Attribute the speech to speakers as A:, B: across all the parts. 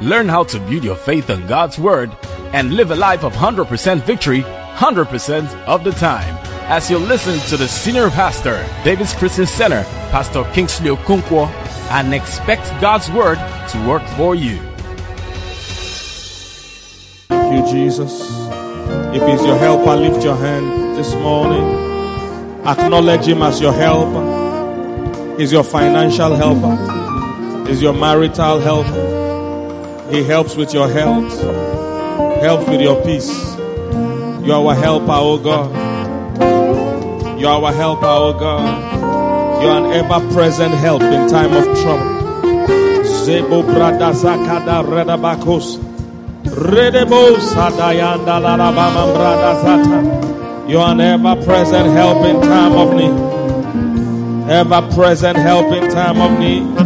A: Learn how to build your faith on God's Word and live a life of 100% victory 100% of the time. As you listen to the senior pastor, David's Christian Center, Pastor Kingsley Okonkwo, and expect God's Word to work for you.
B: Thank you, Jesus. If He's your helper, lift your hand this morning. Acknowledge Him as your helper. He's your financial helper. He's your marital helper. He helps with your health. Helps with your peace. You are our helper, oh God. You are our helper, oh God. You are an ever present help in time of trouble. Zebo brada zakada redabakos. Redebo sadayanda brada zata. You are an ever present help in time of need. Ever present help in time of need.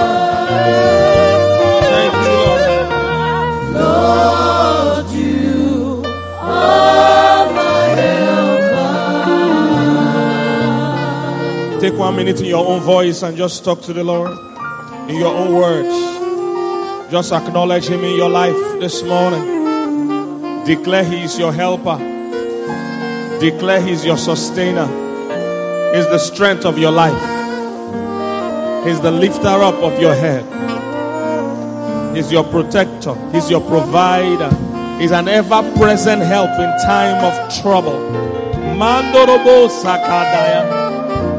B: one minute in your own voice and just talk to the Lord in your own words. Just acknowledge Him in your life this morning. Declare He is your helper. Declare He's your sustainer. He's the strength of your life. He's the lifter up of your head. He's your protector. He's your provider. He's an ever present help in time of trouble. Mandorobo sakadaya.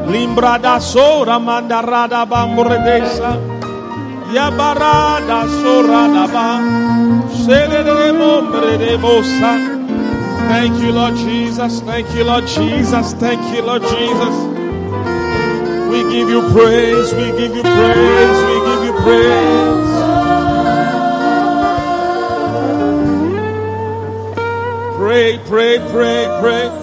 B: Limbrada sora mandarada bamburedesa. Yabarada sora ba. Selede bombredebosa. Thank you, Lord Jesus. Thank you, Lord Jesus. Thank you, Lord Jesus. We give you praise. We give you praise. We give you praise. Pray, pray, pray, pray.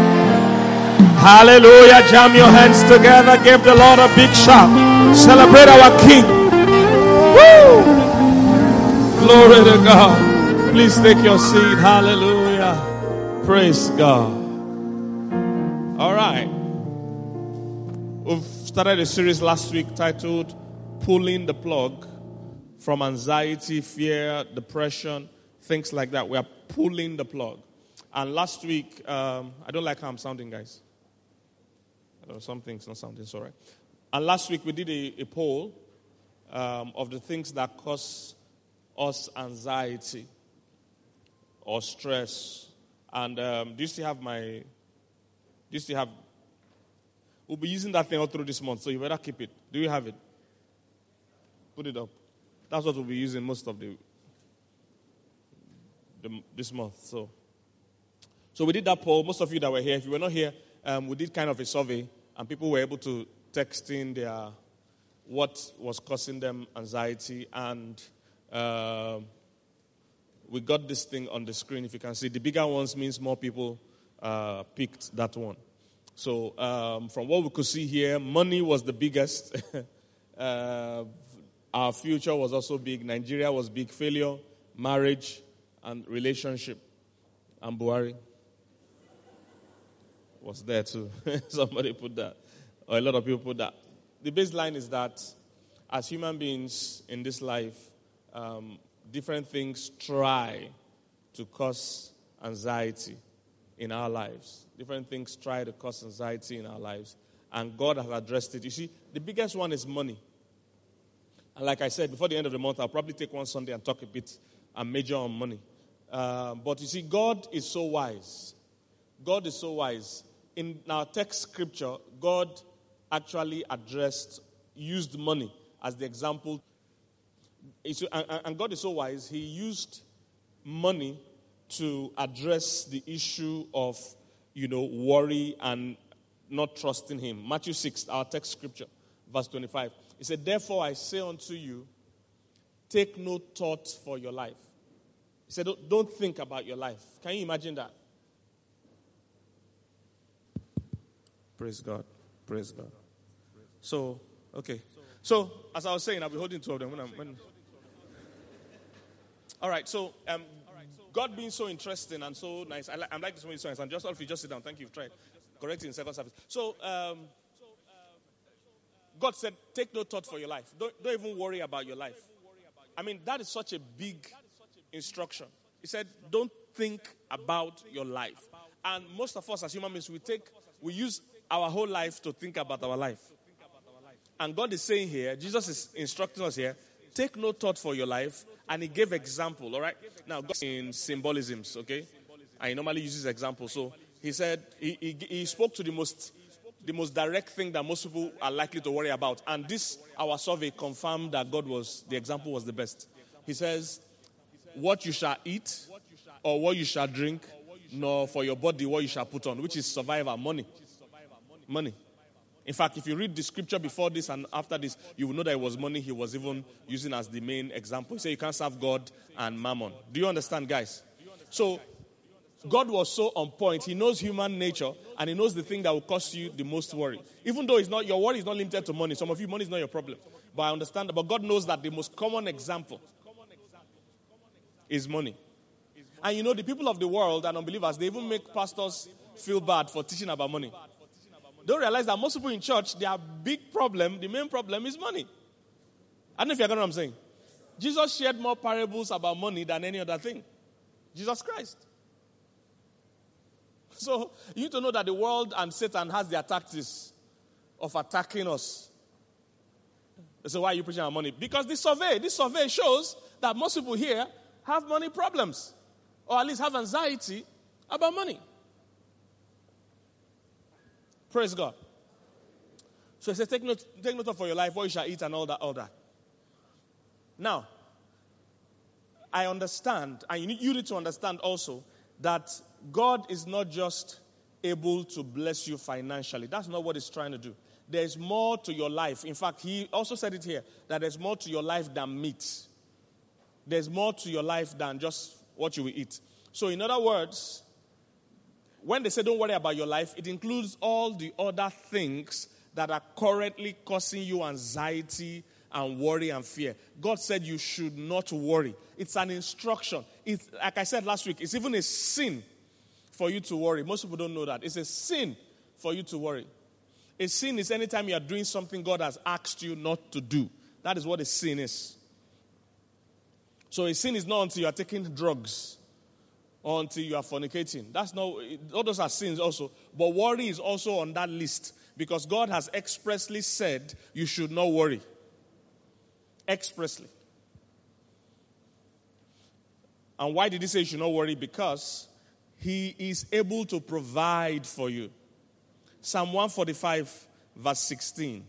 B: Hallelujah. Jam your hands together. Give the Lord a big shout. Celebrate our King. Woo! Glory to God. Please take your seat. Hallelujah. Praise God. All right. We've started a series last week titled Pulling the Plug from Anxiety, Fear, Depression, things like that. We are pulling the plug. And last week, um, I don't like how I'm sounding, guys. Something's not sounding so right. And last week, we did a, a poll um, of the things that cause us anxiety or stress. And um, do you still have my. Do you still have We'll be using that thing all through this month, so you better keep it. Do you have it? Put it up. That's what we'll be using most of the, the this month. So, so we did that poll. Most of you that were here, if you were not here, um, we did kind of a survey, and people were able to text in their what was causing them anxiety, and uh, we got this thing on the screen. If you can see, the bigger ones means more people uh, picked that one. So, um, from what we could see here, money was the biggest. uh, our future was also big. Nigeria was big. Failure, marriage, and relationship. And Buhari was there too. Somebody put that. Or a lot of people put that. The baseline is that as human beings in this life, um, different things try to cause anxiety in our lives. Different things try to cause anxiety in our lives. And God has addressed it. You see, the biggest one is money. And like I said, before the end of the month, I'll probably take one Sunday and talk a bit and major on money. Uh, but you see, God is so wise. God is so wise. In our text scripture, God actually addressed, used money as the example. And God is so wise, He used money to address the issue of, you know, worry and not trusting Him. Matthew 6, our text scripture, verse 25. He said, Therefore I say unto you, take no thought for your life. He said, Don't think about your life. Can you imagine that? Praise God. Praise God. So, okay. So, as I was saying, I'll be holding two of them when I'm. When... All right, so um, God being so interesting and so nice. I like, I'm like this one so nice. And just all you, just sit down. Thank you. You've tried. Correcting in second service. So, um, God said, take no thought for your life. Don't, don't even worry about your life. I mean, that is such a big instruction. He said, don't think about your life. And most of us as human beings, we take, we use our whole life to think about our life. And God is saying here, Jesus is instructing us here, take no thought for your life. And he gave example, all right? Now, God in symbolisms, okay? And he normally uses examples. So he said, he, he, he spoke to the most the most direct thing that most people are likely to worry about. And this, our survey confirmed that God was, the example was the best. He says, What you shall eat, or what you shall drink, nor for your body what you shall put on, which is survival, money. Money. In fact, if you read the scripture before this and after this, you will know that it was money he was even using as the main example. He said you can't serve God and mammon. Do you understand, guys? So, God was so on point. He knows human nature and he knows the thing that will cause you the most worry. Even though it's not your worry is not limited to money. Some of you, money is not your problem. But I understand that. But God knows that the most common example is money. And you know, the people of the world and unbelievers, they even make pastors feel bad for teaching about money. Don't realize that most people in church, their big problem, the main problem is money. I don't know if you get what I'm saying. Jesus shared more parables about money than any other thing. Jesus Christ. So you need to know that the world and Satan has their tactics of attacking us. So why are you preaching about money? Because this survey, this survey shows that most people here have money problems, or at least have anxiety about money. Praise God. So he says, take note, take note of for your life, what you shall eat and all that, all that. Now, I understand, and you need, you need to understand also that God is not just able to bless you financially. That's not what he's trying to do. There's more to your life. In fact, he also said it here that there's more to your life than meat. There's more to your life than just what you will eat. So, in other words, when they say don't worry about your life, it includes all the other things that are currently causing you anxiety and worry and fear. God said you should not worry. It's an instruction. It's, like I said last week, it's even a sin for you to worry. Most people don't know that. It's a sin for you to worry. A sin is anytime you are doing something God has asked you not to do. That is what a sin is. So a sin is not until you are taking drugs until you are fornicating. That's not, all those are sins also. But worry is also on that list because God has expressly said you should not worry. Expressly. And why did he say you should not worry? Because he is able to provide for you. Psalm 145, verse 16.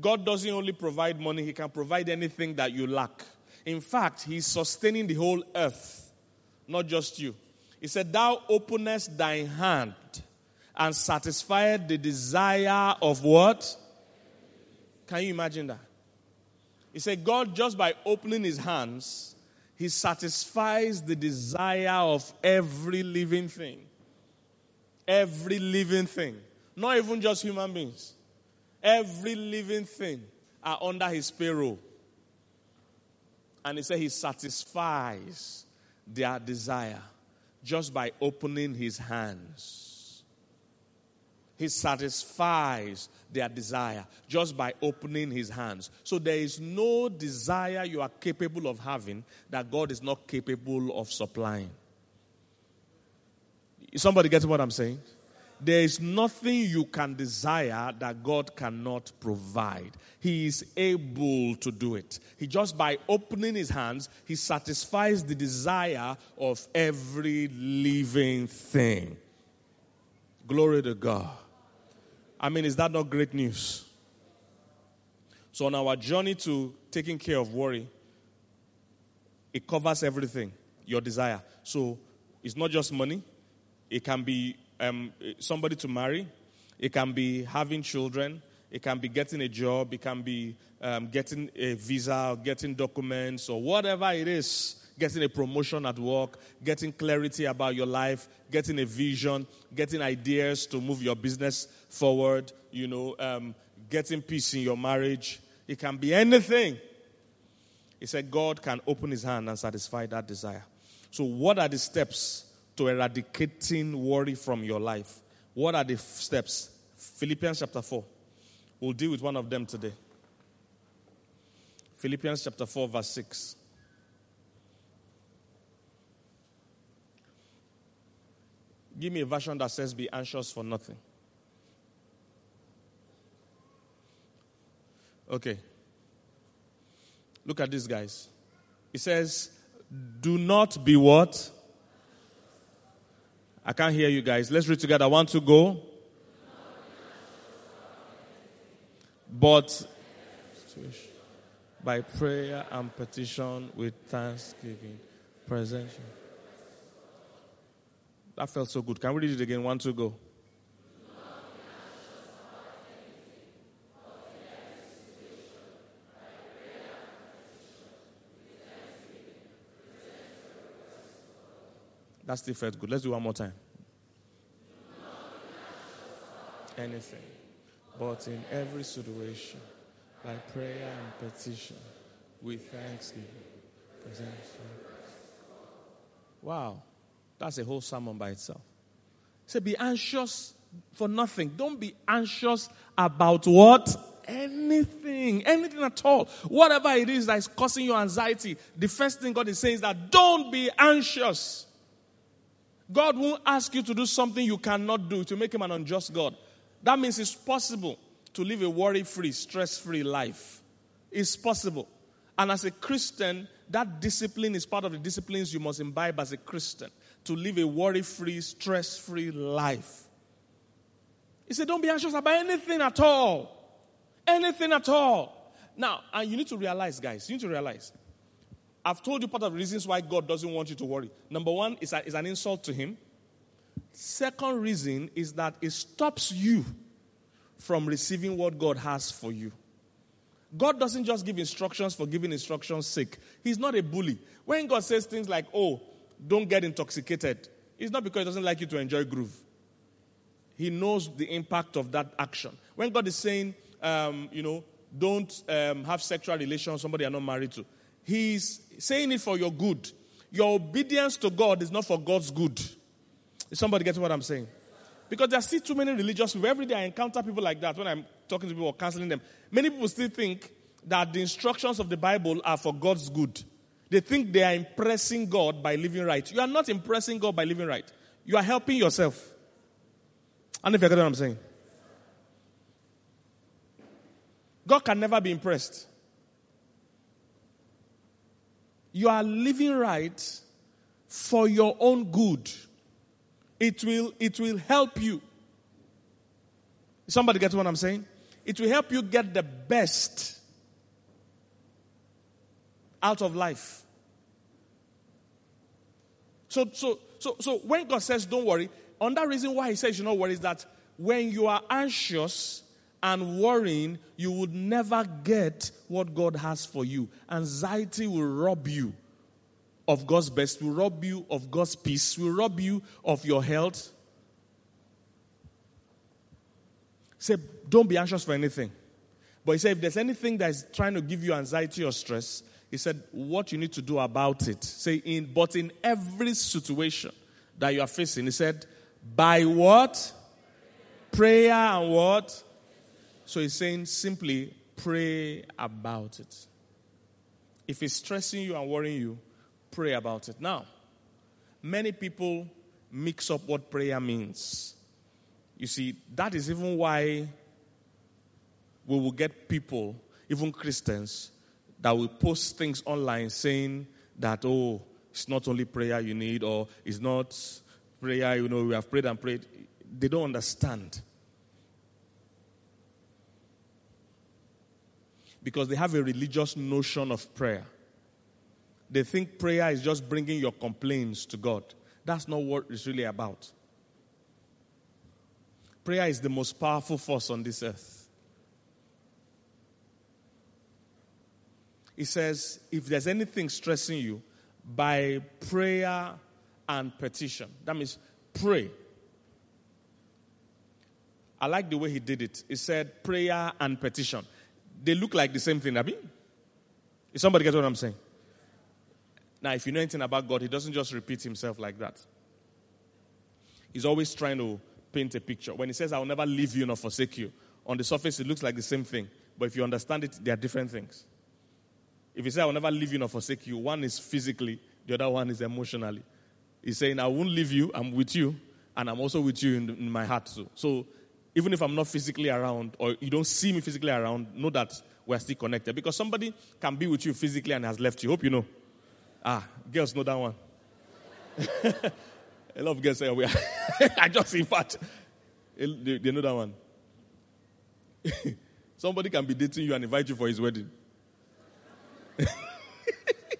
B: God doesn't only provide money, He can provide anything that you lack. In fact, He's sustaining the whole earth, not just you. He said, Thou openest thy hand and satisfied the desire of what? Can you imagine that? He said, God, just by opening his hands, he satisfies the desire of every living thing. Every living thing. Not even just human beings. Every living thing are under his payroll. And he said he satisfies their desire just by opening his hands. He satisfies their desire just by opening his hands. So there is no desire you are capable of having that God is not capable of supplying. Somebody getting what I'm saying? There is nothing you can desire that God cannot provide. He is able to do it. He just by opening his hands, he satisfies the desire of every living thing. Glory to God. I mean, is that not great news? So, on our journey to taking care of worry, it covers everything, your desire. So, it's not just money, it can be um, somebody to marry, it can be having children, it can be getting a job, it can be um, getting a visa, getting documents, or whatever it is. Getting a promotion at work, getting clarity about your life, getting a vision, getting ideas to move your business forward, you know, um, getting peace in your marriage. It can be anything. He said God can open his hand and satisfy that desire. So, what are the steps to eradicating worry from your life? What are the steps? Philippians chapter 4. We'll deal with one of them today. Philippians chapter 4, verse 6. Give me a version that says, Be anxious for nothing. Okay. Look at this, guys. It says, Do not be what? I can't hear you guys. Let's read together. One, two, go. But by prayer and petition with thanksgiving, present. That felt so good. Can we read it again? One, two, go. That still felt good. Let's do one more time. Anything. But in every situation, by prayer and petition, with thanksgiving, present. Wow. That's a whole sermon by itself. Say, be anxious for nothing. Don't be anxious about what? Anything, anything at all. Whatever it is that is causing you anxiety, the first thing God is saying is that don't be anxious. God won't ask you to do something you cannot do to make him an unjust God. That means it's possible to live a worry free, stress free life. It's possible. And as a Christian, that discipline is part of the disciplines you must imbibe as a Christian to live a worry free, stress free life. He said, Don't be anxious about anything at all. Anything at all. Now, and you need to realize, guys, you need to realize I've told you part of the reasons why God doesn't want you to worry. Number one is, is an insult to Him. Second reason is that it stops you from receiving what God has for you. God doesn't just give instructions for giving instructions' sake. He's not a bully. When God says things like, oh, don't get intoxicated, it's not because He doesn't like you to enjoy groove. He knows the impact of that action. When God is saying, um, you know, don't um, have sexual relations with somebody you're not married to, He's saying it for your good. Your obedience to God is not for God's good. Is somebody getting what I'm saying? Because there are still too many religious people. Every day I encounter people like that when I'm talking to people or counseling them. Many people still think that the instructions of the Bible are for God's good. They think they are impressing God by living right. You are not impressing God by living right. You are helping yourself. And if you get what I'm saying. God can never be impressed you are living right for your own good. It will, it will help you. Somebody get what I'm saying? It will help you get the best out of life. So, so, so, so when God says don't worry, that reason why He says you not worry is that when you are anxious, and worrying, you would never get what God has for you. Anxiety will rob you of God's best, will rob you of God's peace, will rob you of your health. Say, don't be anxious for anything. But he said, if there's anything that is trying to give you anxiety or stress, he said, what you need to do about it. Say, in, but in every situation that you are facing, he said, by what? Prayer and what? So he's saying simply pray about it. If it's stressing you and worrying you, pray about it. Now, many people mix up what prayer means. You see, that is even why we will get people, even Christians, that will post things online saying that, oh, it's not only prayer you need, or it's not prayer, you know, we have prayed and prayed. They don't understand. Because they have a religious notion of prayer. They think prayer is just bringing your complaints to God. That's not what it's really about. Prayer is the most powerful force on this earth. He says, if there's anything stressing you, by prayer and petition. That means pray. I like the way he did it. He said prayer and petition. They look like the same thing, Abi. Is somebody get what I'm saying? Now, if you know anything about God, he doesn't just repeat himself like that. He's always trying to paint a picture. When he says, I will never leave you nor forsake you, on the surface it looks like the same thing. But if you understand it, they are different things. If he says, I will never leave you nor forsake you, one is physically, the other one is emotionally. He's saying, I won't leave you, I'm with you, and I'm also with you in, in my heart too. So even if I'm not physically around, or you don't see me physically around, know that we're still connected. Because somebody can be with you physically and has left you. Hope you know. Ah, girls know that one. A lot of girls say, we are. I just, in fact, they, know that one. Somebody can be dating you and invite you for his wedding.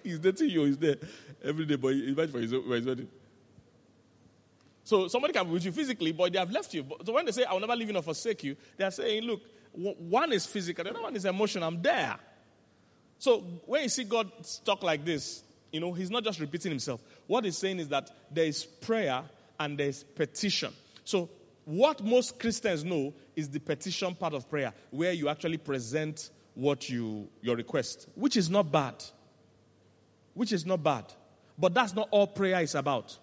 B: he's dating you, he's there every day, but he invite for his, for his wedding. So somebody can be with you physically, but they have left you. So when they say, I will never leave you nor forsake you, they are saying, look, one is physical, the other one is emotional. I'm there. So when you see God talk like this, you know, he's not just repeating himself. What he's saying is that there is prayer and there is petition. So, what most Christians know is the petition part of prayer, where you actually present what you your request, which is not bad. Which is not bad. But that's not all prayer is about.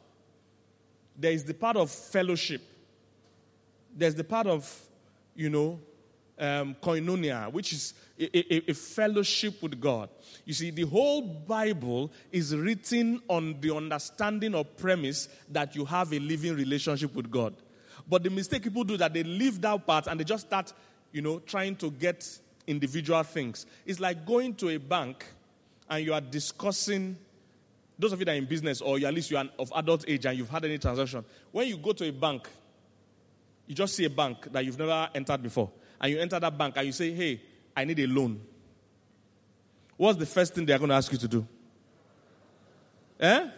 B: There is the part of fellowship. There's the part of, you know, um, koinonia, which is a, a, a, fellowship with God. You see, the whole Bible is written on the understanding or premise that you have a living relationship with God. But the mistake people do that they leave that part and they just start, you know, trying to get individual things. It's like going to a bank and you are discussing. Those of you that are in business or at least you are of adult age and you've had any transaction, when you go to a bank, you just see a bank that you've never entered before and you enter that bank and you say, hey, I need a loan. What's the first thing they're going to ask you to do? Eh?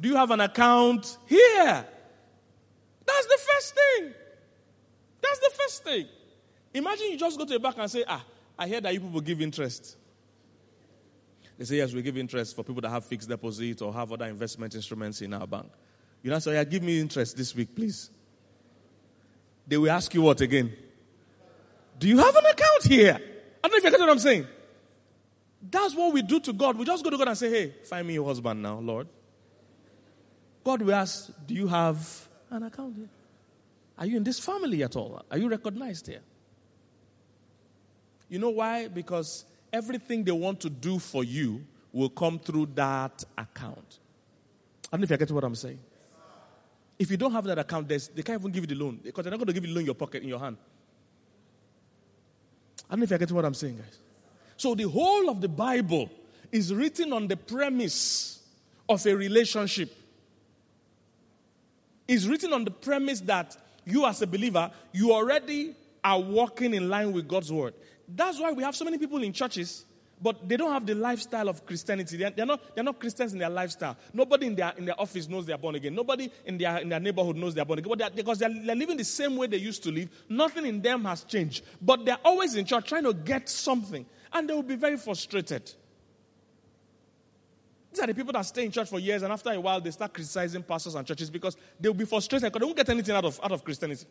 B: Do you have an account here? That's the first thing. That's the first thing. Imagine you just go to a bank and say, ah, I hear that you people give interest. They say, yes, we give interest for people that have fixed deposit or have other investment instruments in our bank. You know, so yeah, give me interest this week, please they will ask you what again? Do you have an account here? I don't know if you get what I'm saying. That's what we do to God. We just go to God and say, hey, find me a husband now, Lord. God will ask, do you have an account here? Are you in this family at all? Are you recognized here? You know why? Because everything they want to do for you will come through that account. I don't know if you get what I'm saying. If you don't have that account, they can't even give you the loan because they're not going to give you the loan in your pocket, in your hand. I don't know if you're getting what I'm saying, guys. So the whole of the Bible is written on the premise of a relationship. It's written on the premise that you, as a believer, you already are walking in line with God's word. That's why we have so many people in churches but they don't have the lifestyle of Christianity. They're, they're, not, they're not Christians in their lifestyle. Nobody in their, in their office knows they're born again. Nobody in their, in their neighborhood knows they're born again. But they're, because they're, they're living the same way they used to live, nothing in them has changed. But they're always in church trying to get something. And they will be very frustrated. These are the people that stay in church for years, and after a while, they start criticizing pastors and churches because they'll be frustrated because they won't get anything out of, out of Christianity.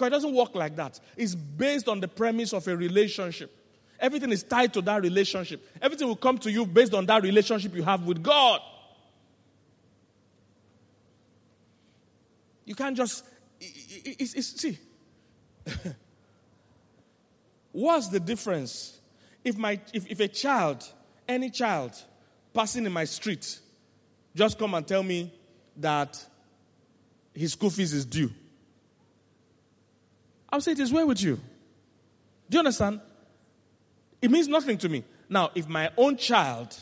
B: Because it doesn't work like that. It's based on the premise of a relationship. Everything is tied to that relationship. Everything will come to you based on that relationship you have with God. You can't just. It's, it's, see, what's the difference if, my, if, if a child, any child, passing in my street, just come and tell me that his school fees is due? I'll say it is well with you. Do you understand? It means nothing to me. Now, if my own child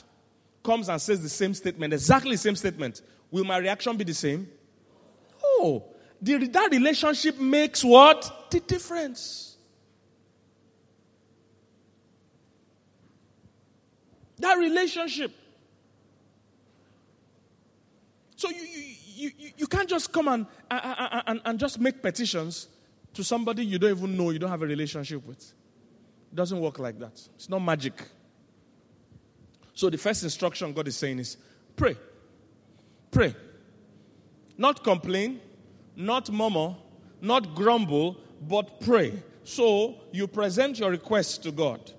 B: comes and says the same statement, exactly the same statement, will my reaction be the same? Oh, the, that relationship makes what? The difference. That relationship. So you, you, you, you can't just come and, and, and just make petitions to somebody you don't even know, you don't have a relationship with. It doesn't work like that. It's not magic. So the first instruction God is saying is pray. Pray. Not complain, not murmur, not grumble, but pray. So you present your request to God.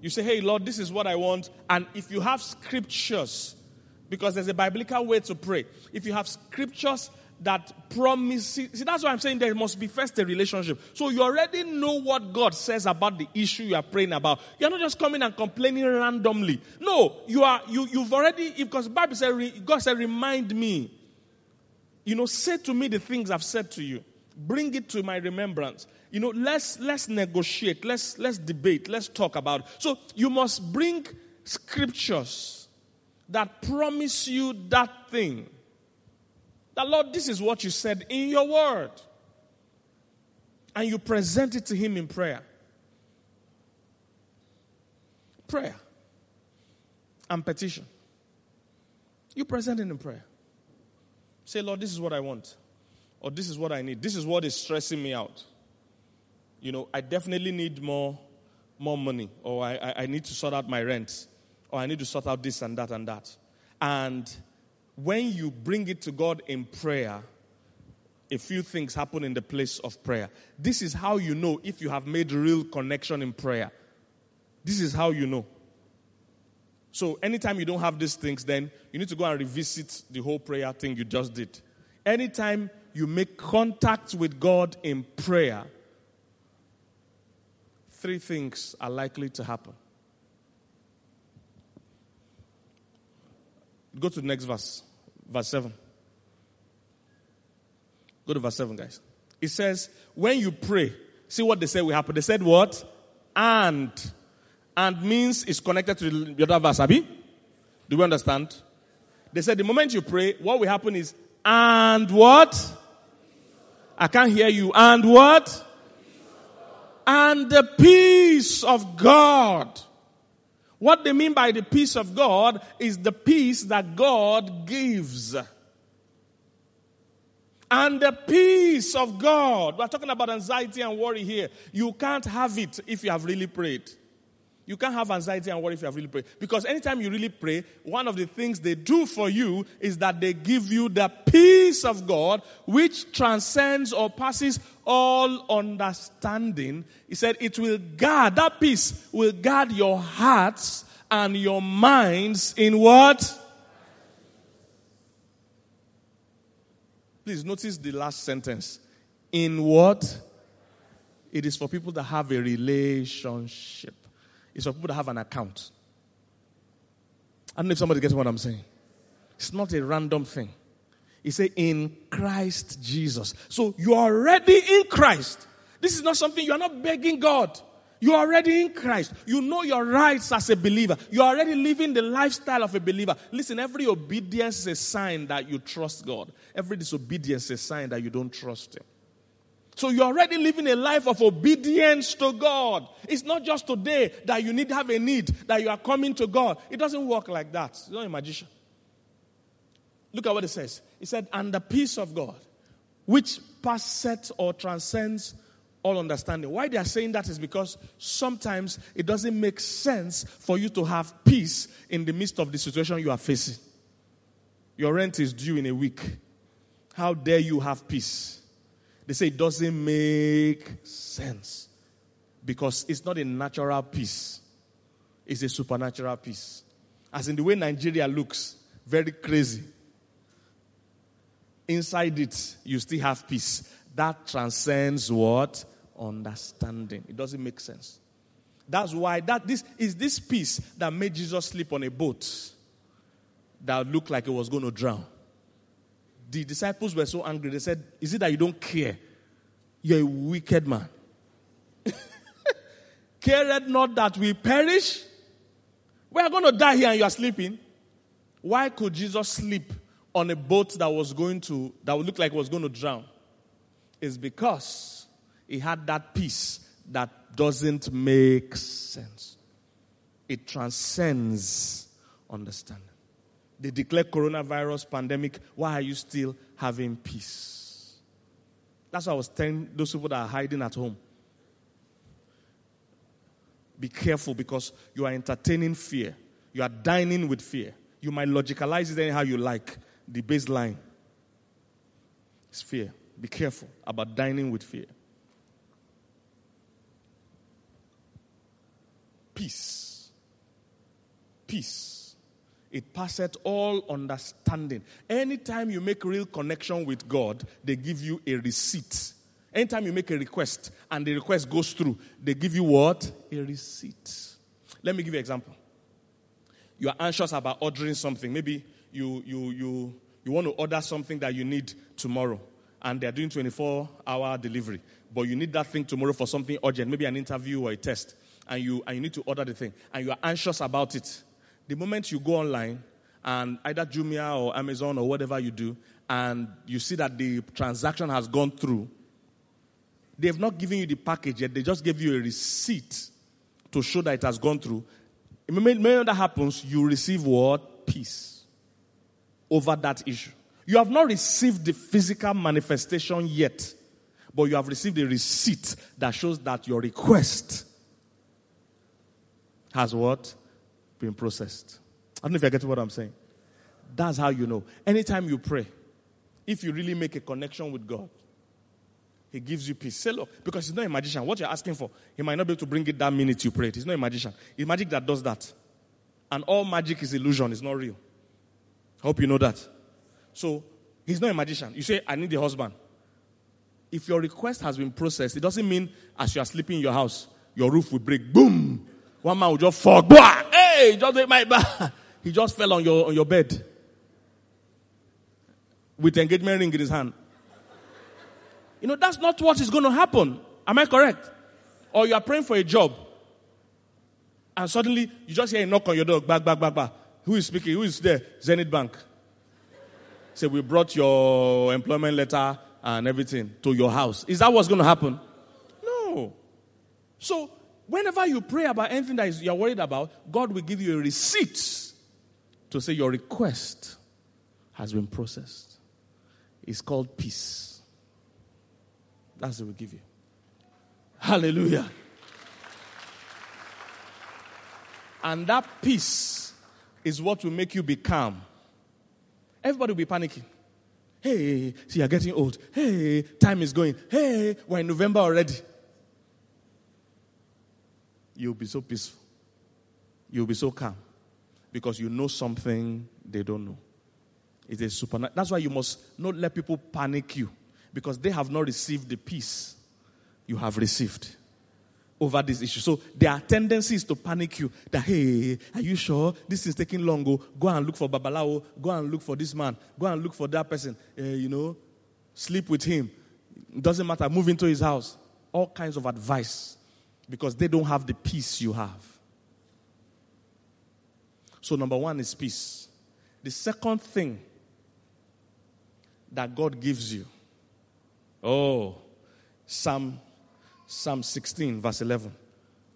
B: You say, Hey, Lord, this is what I want. And if you have scriptures, because there's a biblical way to pray, if you have scriptures that promises. see, that's why I'm saying there must be first a relationship. So you already know what God says about the issue you are praying about. You're not just coming and complaining randomly. No, you are, you, you've already, because Bible said, God said, remind me. You know, say to me the things I've said to you. Bring it to my remembrance. You know, let's let's negotiate, let's let's debate, let's talk about it. So you must bring scriptures that promise you that thing. That Lord, this is what you said in your word. And you present it to him in prayer. Prayer and petition. You present it in prayer. Say, Lord, this is what I want. Or this is what I need. This is what is stressing me out. You know, I definitely need more, more money. Or I, I need to sort out my rent. Or I need to sort out this and that and that. And when you bring it to God in prayer, a few things happen in the place of prayer. This is how you know if you have made real connection in prayer. This is how you know. So anytime you don't have these things, then you need to go and revisit the whole prayer thing you just did. Anytime you make contact with God in prayer, three things are likely to happen. Go to the next verse, verse 7. Go to verse 7, guys. It says, when you pray, see what they said will happen. They said what? And and means is connected to the other verse, Abi? Do we understand? They said the moment you pray, what will happen is, and what? I can't hear you. And what? And the peace of God. What they mean by the peace of God is the peace that God gives. And the peace of God. We're talking about anxiety and worry here. You can't have it if you have really prayed. You can't have anxiety and worry if you have really prayed. Because anytime you really pray, one of the things they do for you is that they give you the peace of God, which transcends or passes all understanding. He said it will guard, that peace will guard your hearts and your minds in what? Please notice the last sentence. In what? It is for people that have a relationship It's for people that have an account. I don't know if somebody gets what I'm saying. It's not a random thing. He said, in Christ Jesus. So you're already in Christ. This is not something you're not begging God. You're already in Christ. You know your rights as a believer. You're already living the lifestyle of a believer. Listen, every obedience is a sign that you trust God. Every disobedience is a sign that you don't trust Him. So you're already living a life of obedience to God. It's not just today that you need to have a need, that you are coming to God. It doesn't work like that. You're not a magician. Look at what it says. It said, and the peace of God, which passeth or transcends all understanding. Why they are saying that is because sometimes it doesn't make sense for you to have peace in the midst of the situation you are facing. Your rent is due in a week. How dare you have peace? They say it doesn't make sense because it's not a natural peace, it's a supernatural peace. As in the way Nigeria looks, very crazy. Inside it, you still have peace. That transcends what? Understanding. It doesn't make sense. That's why that this is this peace that made Jesus sleep on a boat that looked like it was going to drown the disciples were so angry. They said, Is it that you don't care You're a wicked man. Cared not that we perish. We are going to die here and you are sleeping. Why could Jesus sleep on a boat that was going to, that would look like was going to drown? is because he had that peace that doesn't make sense. It transcends understanding. They declare coronavirus pandemic. Why are you still having peace? That's what I was telling those people that are hiding at home. Be careful because you are entertaining fear. You are dining with fear. You might logicalize it anyhow you like. The baseline is fear. Be careful about dining with fear. Peace. Peace. It passeth all understanding. Anytime you make real connection with God, they give you a receipt. Anytime you make a request and the request goes through, they give you what? A receipt. Let me give you an example. You are anxious about ordering something. Maybe you, you, you, you want to order something that you need tomorrow and they're doing 24 hour delivery, but you need that thing tomorrow for something urgent, maybe an interview or a test, and you, and you need to order the thing, and you are anxious about it. The moment you go online and either Jumia or Amazon or whatever you do, and you see that the transaction has gone through, they've not given you the package yet, they just gave you a receipt to show that it has gone through. The moment that happens, you receive what? Peace over that issue. You have not received the physical manifestation yet, but you have received a receipt that shows that your request has what? Been processed. I don't know if you get what I'm saying. That's how you know. Anytime you pray, if you really make a connection with God, He gives you peace. Say, look, because He's not a magician. What you're asking for, He might not be able to bring it that minute you prayed. He's not a magician. It's magic that does that. And all magic is illusion, it's not real. Hope you know that. So he's not a magician. You say, I need a husband. If your request has been processed, it doesn't mean as you are sleeping in your house, your roof will break. Boom! One man will just fall. Hey, just ate my bah! He just fell on your, on your bed with engagement ring in his hand. You know, that's not what is going to happen. Am I correct? Or you are praying for a job, and suddenly you just hear a knock on your door, back, back, back, back. Who is speaking? Who is there? Zenith Bank. Say, we brought your employment letter and everything to your house. Is that what's going to happen? No. So, whenever you pray about anything that you're worried about, God will give you a receipt to say your request has been processed. It's called peace. That's what we give you. Hallelujah. And that peace is what will make you be calm Everybody will be panicking. Hey, see, you're getting old. Hey, time is going. Hey, we're in November already. You'll be so peaceful. You'll be so calm because you know something they don't know. It's a supernatural. That's why you must not let people panic you because they have not received the peace you have received over this issue. So there are tendencies to panic you that, hey, are you sure this is taking long? Go, go and look for Babalawo. Go and look for this man. Go and look for that person. Uh, you know, sleep with him. Doesn't matter. Move into his house. All kinds of advice because they don't have the peace you have. So, number one is peace. The second thing that God gives you, oh, Psalm Psalm 16, verse 11.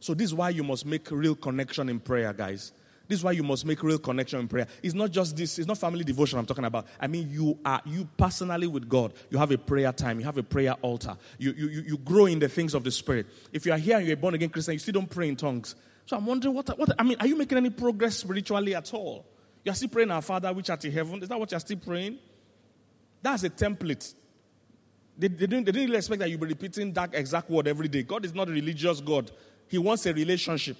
B: So, this is why you must make real connection in prayer, guys. This is why you must make real connection in prayer. It's not just this, it's not family devotion I'm talking about. I mean, you are you personally with God. You have a prayer time, you have a prayer altar. You, you, you grow in the things of the Spirit. If you are here and you're a born again Christian, you still don't pray in tongues. So I'm wondering, what, what I mean, are you making any progress spiritually at all? You're still praying our Father which art in heaven. Is that what you're still praying? That's a template. They, they, didn't, they didn't really expect that you be repeating that exact word every day. God is not a religious God. He wants a relationship.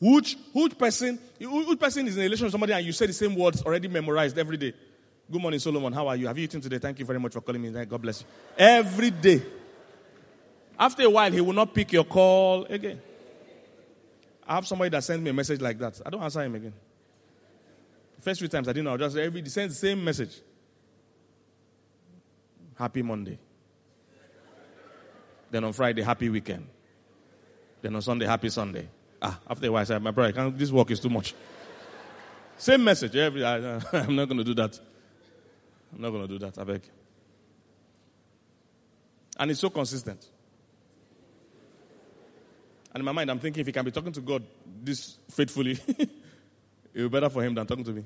B: Which, which person, which person is in a relationship with somebody and you say the same words already memorized every day? Good morning, Solomon. How are you? Have you eaten today? Thank you very much for calling me. God bless you. Every day. After a while, he will not pick your call again. I have somebody that sends me a message like that. I don't answer him again. The first few times I didn't know. Just every he sends the same message. Happy Monday. Then on Friday, happy weekend. Then on Sunday, happy Sunday. Ah, after a while, I said, my brother, this work is too much. Same message every. I, am not going to do that. I'm not going to do that. I beg. And it's so consistent. And in my mind, I'm thinking if he can be talking to God this faithfully, it will be better for him than talking to me.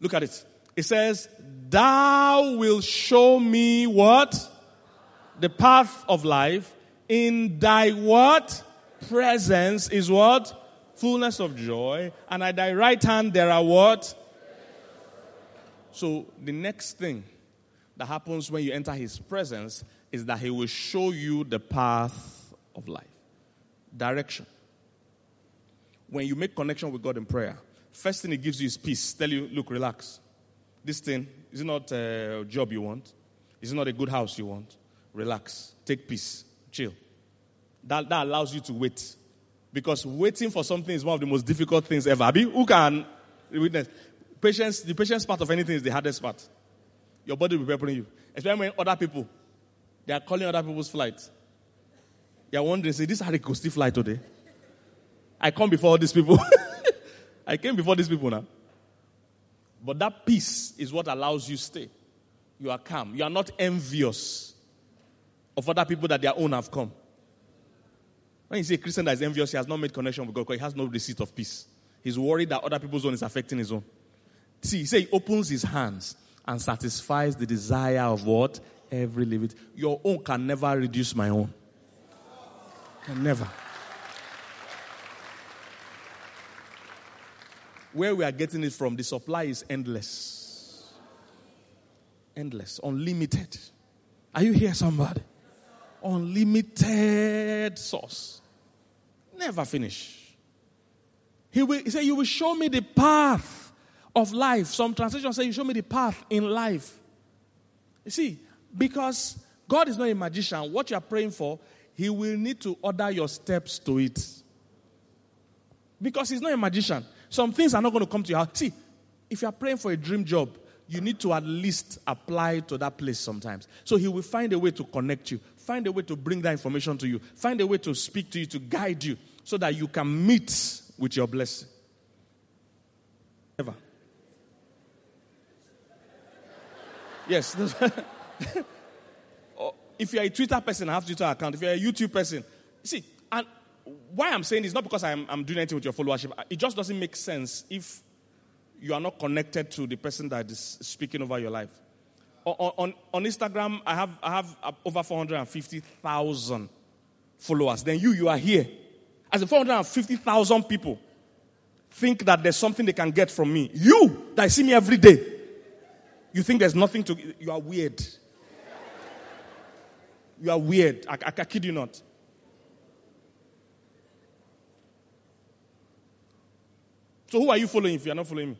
B: Look at it. It says, Thou will show me what? The path of life. In thy what? Presence is what? Fullness of joy. And at thy right hand there are what? So the next thing that happens when you enter his presence is that he will show you the path of life. Direction. When you make connection with God in prayer, first thing he gives you is peace. Tell you, look, relax. This thing is it not a job you want? Is it not a good house you want? Relax. Take peace. Chill. That, that allows you to wait. Because waiting for something is one of the most difficult things ever. Abi, who can witness? Patience, the patience part of anything is the hardest part. Your body will be preparing you. Especially when other people, they are calling other people's flights. They are wondering, say, this they could still fly today. I come before all these people. I came before these people now. But that peace is what allows you stay. You are calm. You are not envious of other people that their own have come. When you see a Christian that is envious, he has not made connection with God because he has no receipt of peace. He's worried that other people's own is affecting his own. See, he say he opens his hands and satisfies the desire of what? Every living. Your own can never reduce my own. Can never. Where we are getting it from, the supply is endless. Endless, unlimited. Are you here, somebody? Unlimited source. Never finish. He, will, he said, You will show me the path of life. Some translations say, You show me the path in life. You see, because God is not a magician, what you are praying for, He will need to order your steps to it. Because He's not a magician. Some things are not going to come to your house. See, if you are praying for a dream job, you need to at least apply to that place sometimes. So he will find a way to connect you, find a way to bring that information to you, find a way to speak to you, to guide you, so that you can meet with your blessing. Ever. Yes. Oh, if you're a Twitter person, I have Twitter account. If you're a YouTube person, see, and why I'm saying this not because I'm, I'm doing anything with your followership. It just doesn't make sense if you are not connected to the person that is speaking over your life. On, on, Instagram, I have, I have uh, over 450,000 followers. Then you, you are here. As a 450,000 people think that there's something they can get from me. You, that see me every day, you think there's nothing to, you are weird. You are weird. I, I, I kid you not. So who are you following if you are not following me?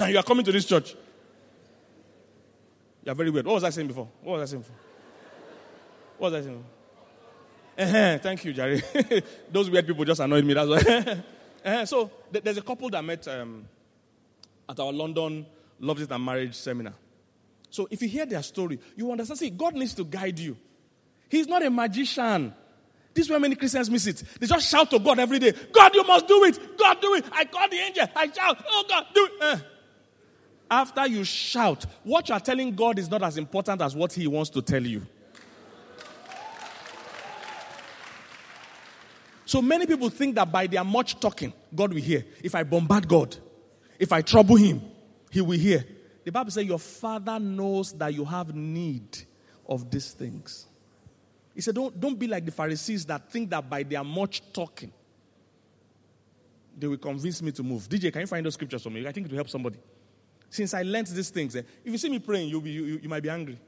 B: you are coming to this church. You are very weird. What was I saying before? What was I saying before? What was I saying? Uh-huh, thank you, Jerry. Those weird people just annoyed me. That's why. uh-huh. So th- there's a couple that met um, at our London Love It and Marriage seminar. So if you hear their story, you understand. See, God needs to guide you. He's not a magician. This is where many Christians miss it. They just shout to God every day, God, you must do it. God, do it. I call the angel. I shout, oh God, do it. Eh. After you shout, what you are telling God is not as important as what He wants to tell you. So many people think that by their much talking, God will hear. If I bombard God, if I trouble Him, He will hear. The Bible says, Your Father knows that you have need of these things. He said, don't, don't be like the Pharisees that think that by their much talking, they will convince me to move. DJ, can you find those scriptures for me? I think it will help somebody. Since I learned these things, eh, if you see me praying, you'll be, you, you might be angry.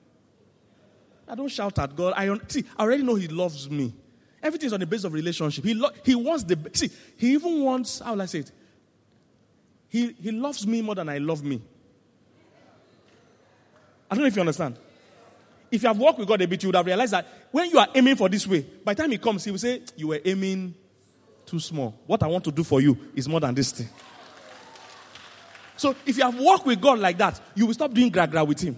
B: I don't shout at God. I see. I already know He loves me. Everything is on the basis of relationship. He lo- He wants the see. He even wants. How will I say it? He He loves me more than I love me. I don't know if you understand if you have worked with God a bit, you would have realized that when you are aiming for this way, by the time He comes, He will say, You were aiming too small. What I want to do for you is more than this thing. So if you have worked with God like that, you will stop doing gra gra with Him.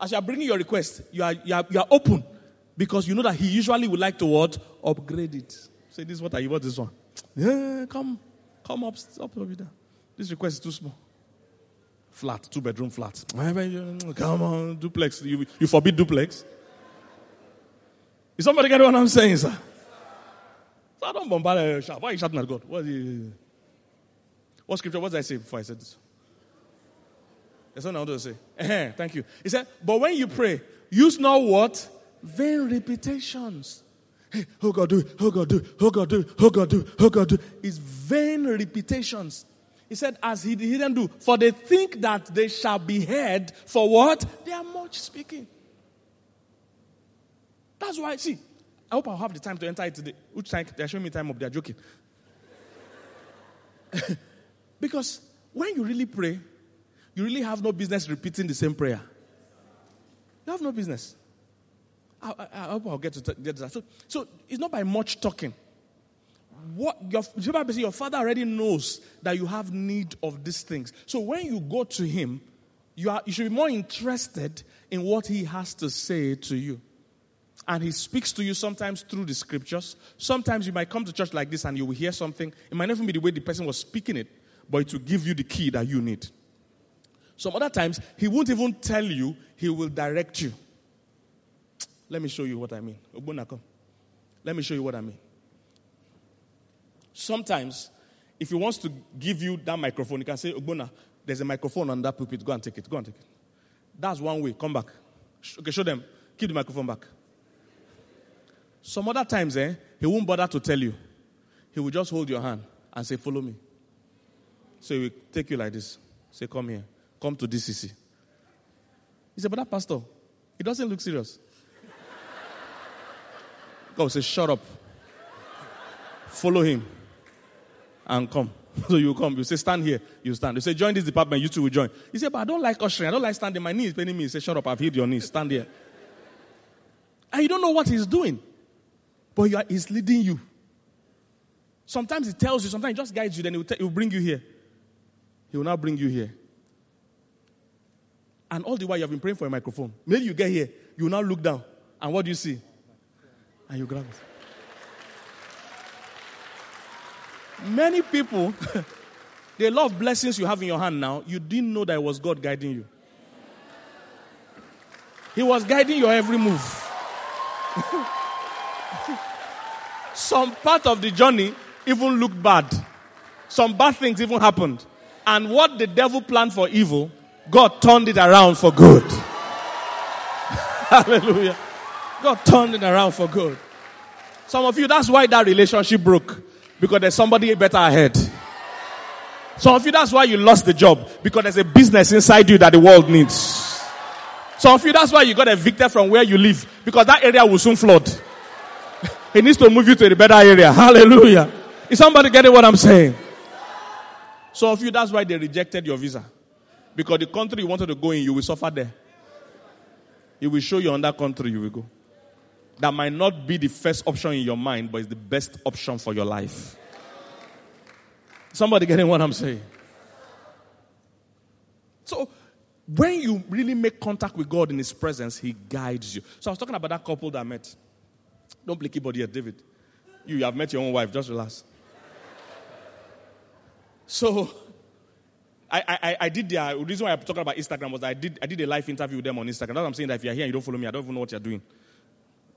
B: As you are bringing your request, you are, you are, you are open because you know that he usually would like to what? Upgrade it. Say, this is what I want this one. Yeah, come, come up, up over there. This request is too small. Flat, two bedroom flat. Mm, come on, duplex. You, you forbid duplex? Is somebody getting what I'm saying, sir? So I don't bombard a shout. Why are you shouting at God? What, you, what scripture? What did I say before I said this? That's what I want to say. Thank you. He said, but when you pray, use not what? Vain repetitions. Hey, oh God, do it, oh God, do it, oh God, do it, oh God, do it, oh God, do it. It's vain repetitions. He said, as he didn't do, for they think that they shall be heard for what? They are much speaking. That's why, see, I hope I'll have the time to enter it today. Which time? They're showing me time up, they're joking. because when you really pray, you really have no business repeating the same prayer. You have no business. I, I, I hope I'll get to, get to that. So, so it's not by much talking what your, your father already knows that you have need of these things. So when you go to him, you, are, you should be more interested in what he has to say to you. And he speaks to you sometimes through the scriptures. Sometimes you might come to church like this and you will hear something. It might not even be the way the person was speaking it, but it will give you the key that you need. Some other times, he won't even tell you, he will direct you. Let me show you what I mean. Let me show you what I mean. Sometimes, if he wants to give you that microphone, he can say, Ogbona, there's a microphone on that pulpit. Go and take it. Go and take it. That's one way. Come back. Okay, show them. Keep the microphone back. Some other times, eh, he won't bother to tell you. He will just hold your hand and say, Follow me. So he will take you like this. Say, Come here. Come to DCC. He said, But that pastor, he doesn't look serious. God say, Shut up. Follow him and come. So you come. You say, stand here. You stand. You say, join this department. You two will join. You say, but I don't like ushering. I don't like standing. My knee is paining me. He say, shut up. I've hit your knees. Stand here. And you don't know what he's doing. But he's leading you. Sometimes he tells you, sometimes he just guides you, then he will, he will bring you here. He will now bring you here. And all the while you have been praying for a microphone. Maybe you get here, you now look down. And what do you see? And you grab it. Many people, the lot of blessings you have in your hand now, you didn't know that it was God guiding you. He was guiding your every move. Some part of the journey even looked bad. Some bad things even happened. And what the devil planned for evil, God turned it around for good. Hallelujah. God turned it around for good. Some of you, that's why that relationship broke. Because there's somebody better ahead. Some of you, that's why you lost the job. Because there's a business inside you that the world needs. Some of you, that's why you got evicted from where you live. Because that area will soon flood. he needs to move you to a better area. Hallelujah. Is somebody getting what I'm saying? Some of you, that's why they rejected your visa. Because the country you wanted to go in, you will suffer there. He will show you on that country you will go that might not be the first option in your mind, but it's the best option for your life. Somebody getting what I'm saying? So, when you really make contact with God in His presence, He guides you. So, I was talking about that couple that I met. Don't play keyboard yet, David. You have met your own wife, just relax. So, I, I, I did the, the reason why I'm talking about Instagram was I did, I did a live interview with them on Instagram. That's what I'm saying that if you're here and you don't follow me, I don't even know what you're doing.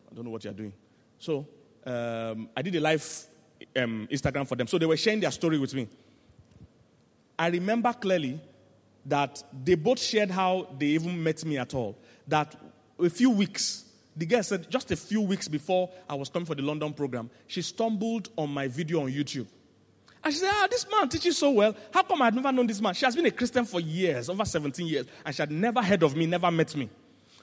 B: I don't know what you're doing. So um, I did a live um, Instagram for them. So they were sharing their story with me. I remember clearly that they both shared how they even met me at all. That a few weeks, the girl said just a few weeks before I was coming for the London program, she stumbled on my video on YouTube. And she said, Ah, this man teaches so well. How come I've never known this man? She has been a Christian for years, over 17 years, and she had never heard of me, never met me.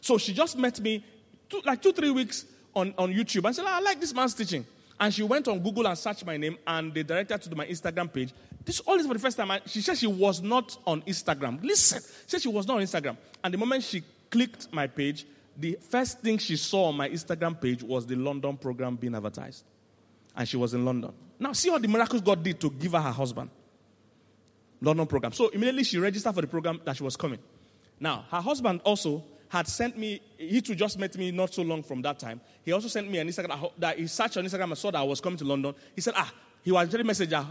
B: So she just met me two, like two, three weeks on, on YouTube and said, I like this man's teaching. And she went on Google and searched my name, and they directed to my Instagram page. This all this for the first time. She said she was not on Instagram. Listen, she said she was not on Instagram. And the moment she clicked my page, the first thing she saw on my Instagram page was the London program being advertised. And she was in London. Now, see what the miracles God did to give her her husband. London program. So immediately she registered for the program that she was coming. Now, her husband also had sent me, he too just met me not so long from that time. He also sent me an Instagram that he searched on Instagram and saw that I was coming to London. He said, ah, he was sending a message, I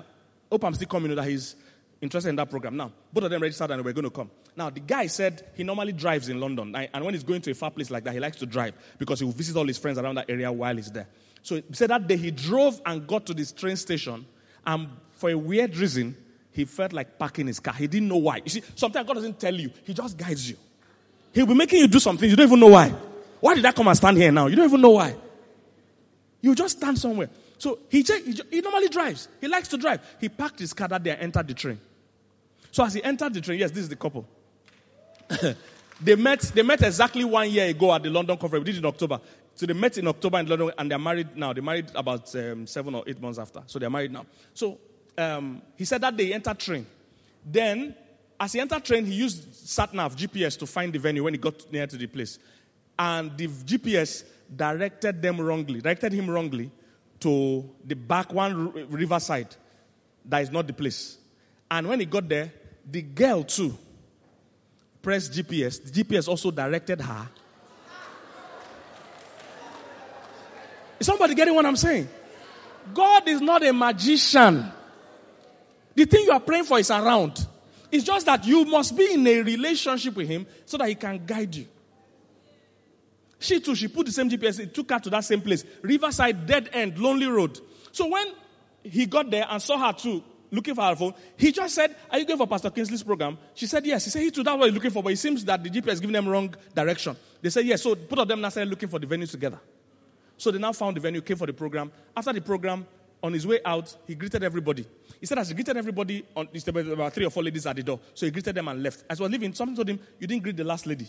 B: hope I'm still coming, that he's interested in that program. Now, both of them registered and we're going to come. Now, the guy said he normally drives in London. And when he's going to a far place like that, he likes to drive because he will visit all his friends around that area while he's there. So he said that day he drove and got to this train station. And for a weird reason, he felt like parking his car. He didn't know why. You see, sometimes God doesn't tell you, He just guides you. He'll be making you do something, you don't even know why. Why did I come and stand here now? You don't even know why. You just stand somewhere. So he, he, he normally drives. He likes to drive. He parked his car that day and entered the train. So as he entered the train, yes, this is the couple. they met. They met exactly one year ago at the London conference. We did in October. So they met in October in London, and they're married now. They married about um, seven or eight months after. So they're married now. So um, he said that they entered train. Then, as he entered train, he used SatNav GPS to find the venue when he got near to the place, and the GPS directed them wrongly, directed him wrongly to the back one riverside. That is not the place. And when he got there, the girl too pressed GPS. The GPS also directed her. Somebody getting what I'm saying? God is not a magician. The thing you are praying for is around. It's just that you must be in a relationship with Him so that He can guide you. She too, she put the same GPS, it took her to that same place. Riverside, dead end, lonely road. So when he got there and saw her too, looking for her phone, he just said, Are you going for Pastor Kingsley's program? She said, Yes. He said, He too, that's what he's looking for, but it seems that the GPS giving them wrong direction. They said, Yes. So both of them now started looking for the venue together. So they now found the venue, came for the program. After the program, on his way out, he greeted everybody. He said, as he greeted everybody, on, there were about three or four ladies at the door. So he greeted them and left. As he was leaving, something told him, You didn't greet the last lady.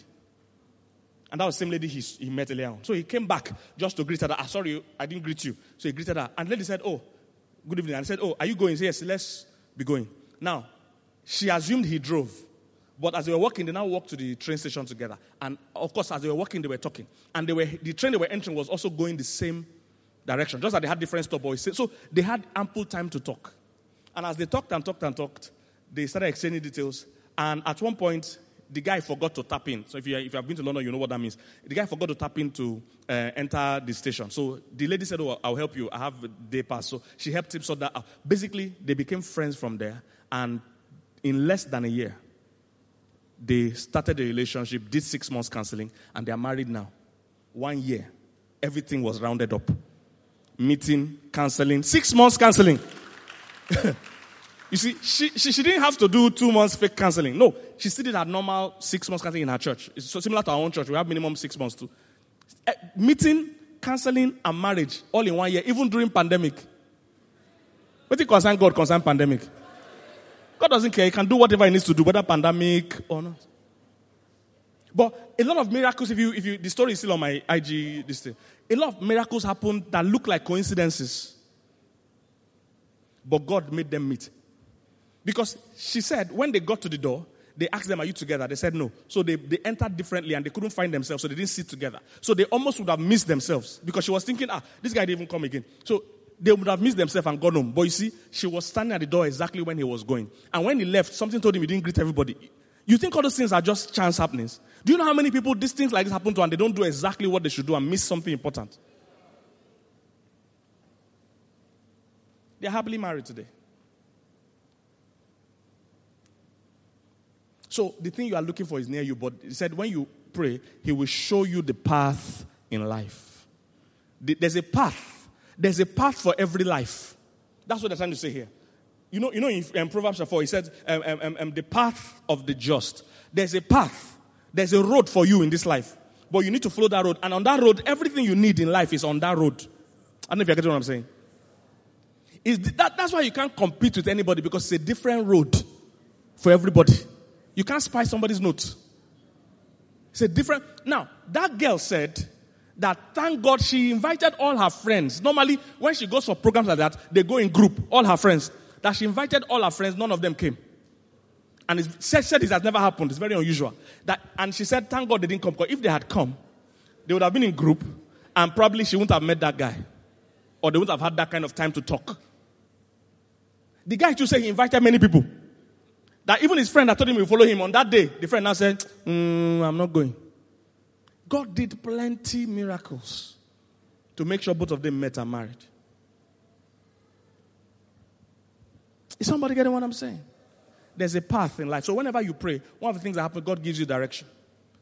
B: And that was the same lady he, he met earlier on. So he came back just to greet her. Ah, sorry, I didn't greet you. So he greeted her. And the lady said, Oh, good evening. And he said, Oh, are you going? He said, Yes, let's be going. Now, she assumed he drove. But as they were walking, they now walked to the train station together. And of course, as they were walking, they were talking. And they were, the train they were entering was also going the same direction, just that they had different stop boys. So they had ample time to talk. And as they talked and talked and talked, they started exchanging details. And at one point, the guy forgot to tap in. So if you, if you have been to London, you know what that means. The guy forgot to tap in to uh, enter the station. So the lady said, Oh, I'll help you. I have a day pass. So she helped him sort that out. Basically, they became friends from there. And in less than a year, they started a relationship, did six months counseling, and they are married now. One year, everything was rounded up. Meeting, counseling, six months counseling. you see, she, she, she, didn't have to do two months fake counseling. No, she still did her normal six months counseling in her church. It's so similar to our own church. We have minimum six months too. Uh, meeting, counseling, and marriage all in one year, even during pandemic. What it concern God concern pandemic? God doesn't care. He can do whatever he needs to do, whether pandemic or not. But a lot of miracles, if you, if you, the story is still on my IG, this thing. A lot of miracles happen that look like coincidences. But God made them meet. Because she said, when they got to the door, they asked them, Are you together? They said no. So they, they entered differently and they couldn't find themselves, so they didn't sit together. So they almost would have missed themselves because she was thinking, Ah, this guy didn't even come again. So they would have missed themselves and gone home. But you see, she was standing at the door exactly when he was going. And when he left, something told him he didn't greet everybody. You think all those things are just chance happenings? Do you know how many people these things like this happen to and they don't do exactly what they should do and miss something important? They're happily married today. So the thing you are looking for is near you, but he said when you pray, he will show you the path in life. There's a path there's a path for every life. That's what they're trying to say here. You know, you know in, in Proverbs 4, he said, um, um, um, um, the path of the just. There's a path. There's a road for you in this life. But you need to follow that road. And on that road, everything you need in life is on that road. I don't know if you're getting what I'm saying. Is that, that's why you can't compete with anybody because it's a different road for everybody. You can't spy somebody's notes. It's a different. Now, that girl said, that thank God she invited all her friends. Normally, when she goes for programs like that, they go in group, all her friends. That she invited all her friends, none of them came. And it said, this has never happened. It's very unusual. That, and she said, thank God they didn't come. Because if they had come, they would have been in group, and probably she wouldn't have met that guy. Or they wouldn't have had that kind of time to talk. The guy too said he invited many people. That even his friend that told him to follow him on that day, the friend now said, mm, I'm not going. God did plenty miracles to make sure both of them met and married. Is somebody getting what I'm saying? There's a path in life. So whenever you pray, one of the things that happen, God gives you direction.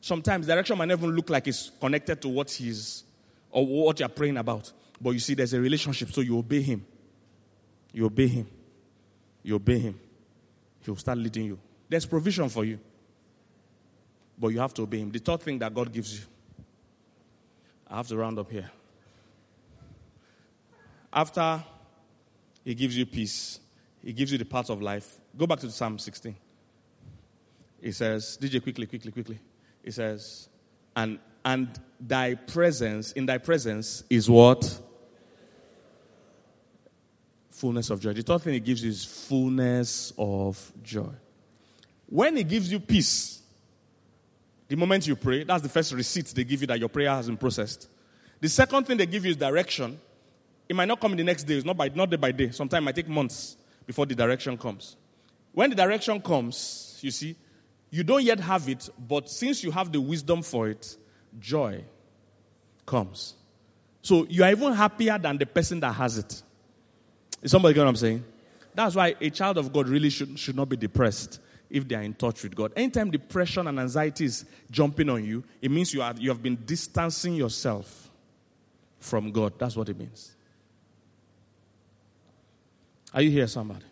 B: Sometimes direction might never look like it's connected to what He's or what you're praying about. But you see, there's a relationship, so you obey Him. You obey Him. You obey Him. He'll start leading you. There's provision for you. But you have to obey Him. The third thing that God gives you. I have to round up here. After He gives you peace, He gives you the path of life. Go back to Psalm 16. He says, DJ, quickly, quickly, quickly. He says, and and thy presence, in thy presence is what? Fullness of joy. The third thing he gives you is fullness of joy. When he gives you peace, the moment you pray, that's the first receipt they give you that your prayer has been processed. The second thing they give you is direction. It might not come in the next day, it's not by not day by day. Sometimes it might take months before the direction comes. When the direction comes, you see, you don't yet have it, but since you have the wisdom for it, joy comes. So you are even happier than the person that has it. Is somebody get what I'm saying? That's why a child of God really should, should not be depressed if they are in touch with God. Anytime depression and anxiety is jumping on you, it means you, are, you have been distancing yourself from God. That's what it means. Are you here, somebody?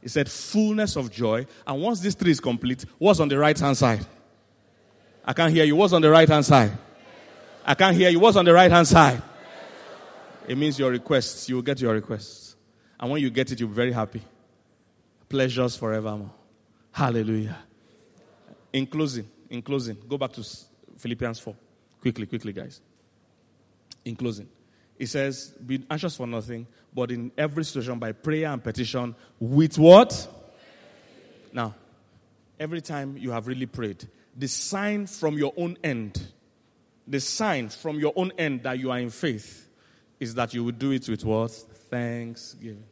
B: He said, fullness of joy. And once this tree is complete, what's on the right hand side? I can't hear you. What's on the right hand side? I can't hear you. What's on the right hand side? It means your requests. You will get your requests. And when you get it, you'll be very happy. Pleasures forevermore. Hallelujah. In closing, in closing, go back to Philippians 4. Quickly, quickly, guys. In closing, it says, Be anxious for nothing, but in every situation by prayer and petition with what? Now, every time you have really prayed, the sign from your own end, the sign from your own end that you are in faith is that you will do it with what? Thanksgiving.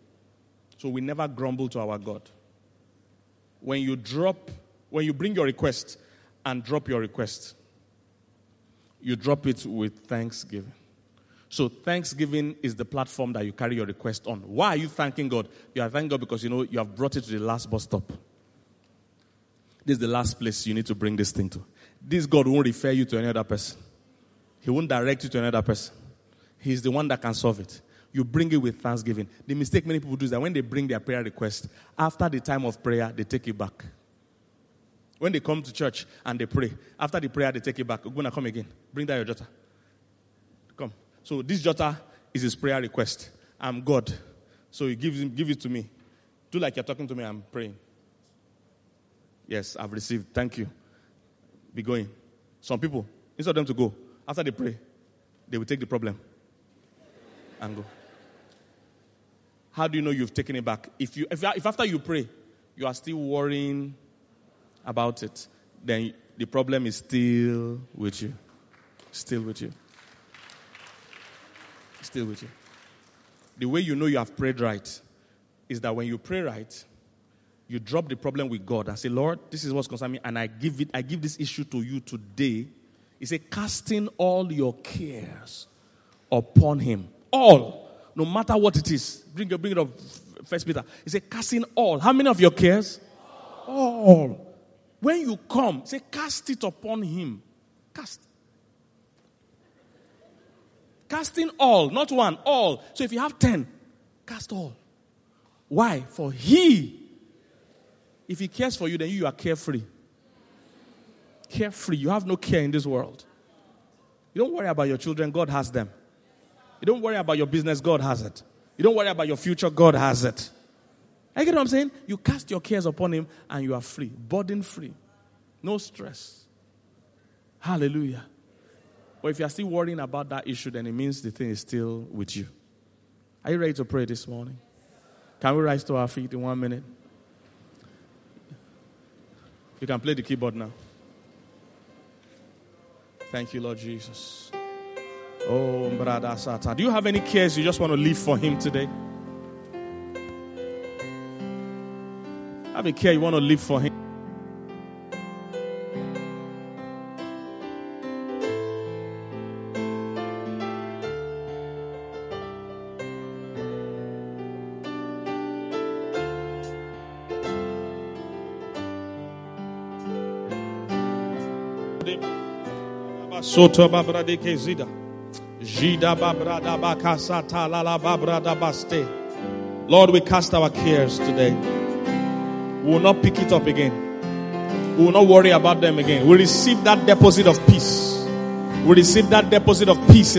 B: So we never grumble to our God. When you drop, when you bring your request and drop your request, you drop it with thanksgiving. So thanksgiving is the platform that you carry your request on. Why are you thanking God? You are thanking God because you know you have brought it to the last bus stop. This is the last place you need to bring this thing to. This God won't refer you to any other person. He won't direct you to another person. He's the one that can solve it. You bring it with thanksgiving. The mistake many people do is that when they bring their prayer request, after the time of prayer, they take it back. When they come to church and they pray, after the prayer, they take it back. To come again. Bring that your jota. Come. So this jota is his prayer request. I'm God. So he gives him, give it to me. Do like you're talking to me, I'm praying. Yes, I've received. Thank you. Be going. Some people, instead of them to go, after they pray, they will take the problem and go. How do you know you've taken it back? If, you, if, if after you pray, you are still worrying about it, then the problem is still with you. Still with you. Still with you. The way you know you have prayed right is that when you pray right, you drop the problem with God and say, Lord, this is what's concerning me, and I give it, I give this issue to you today. He said, casting all your cares upon him. All. No matter what it is. Bring, bring it up, First Peter. He said, casting all. How many of your cares? All. When you come, say, cast it upon him. Cast. Casting all, not one, all. So if you have ten, cast all. Why? For he if he cares for you, then you are carefree. Carefree. You have no care in this world. You don't worry about your children, God has them. You don't worry about your business, God has it. You don't worry about your future, God has it. I get what I'm saying? You cast your cares upon Him and you are free, burden free, no stress. Hallelujah. But if you're still worrying about that issue, then it means the thing is still with you. Are you ready to pray this morning? Can we rise to our feet in one minute? You can play the keyboard now. Thank you, Lord Jesus. Oh, brother Sata. Do you have any cares you just want to leave for him today? Have a care you want to leave for him. Soto Babra de Lord, we cast our cares today. We will not pick it up again. We will not worry about them again. We receive that deposit of peace. We receive that deposit of peace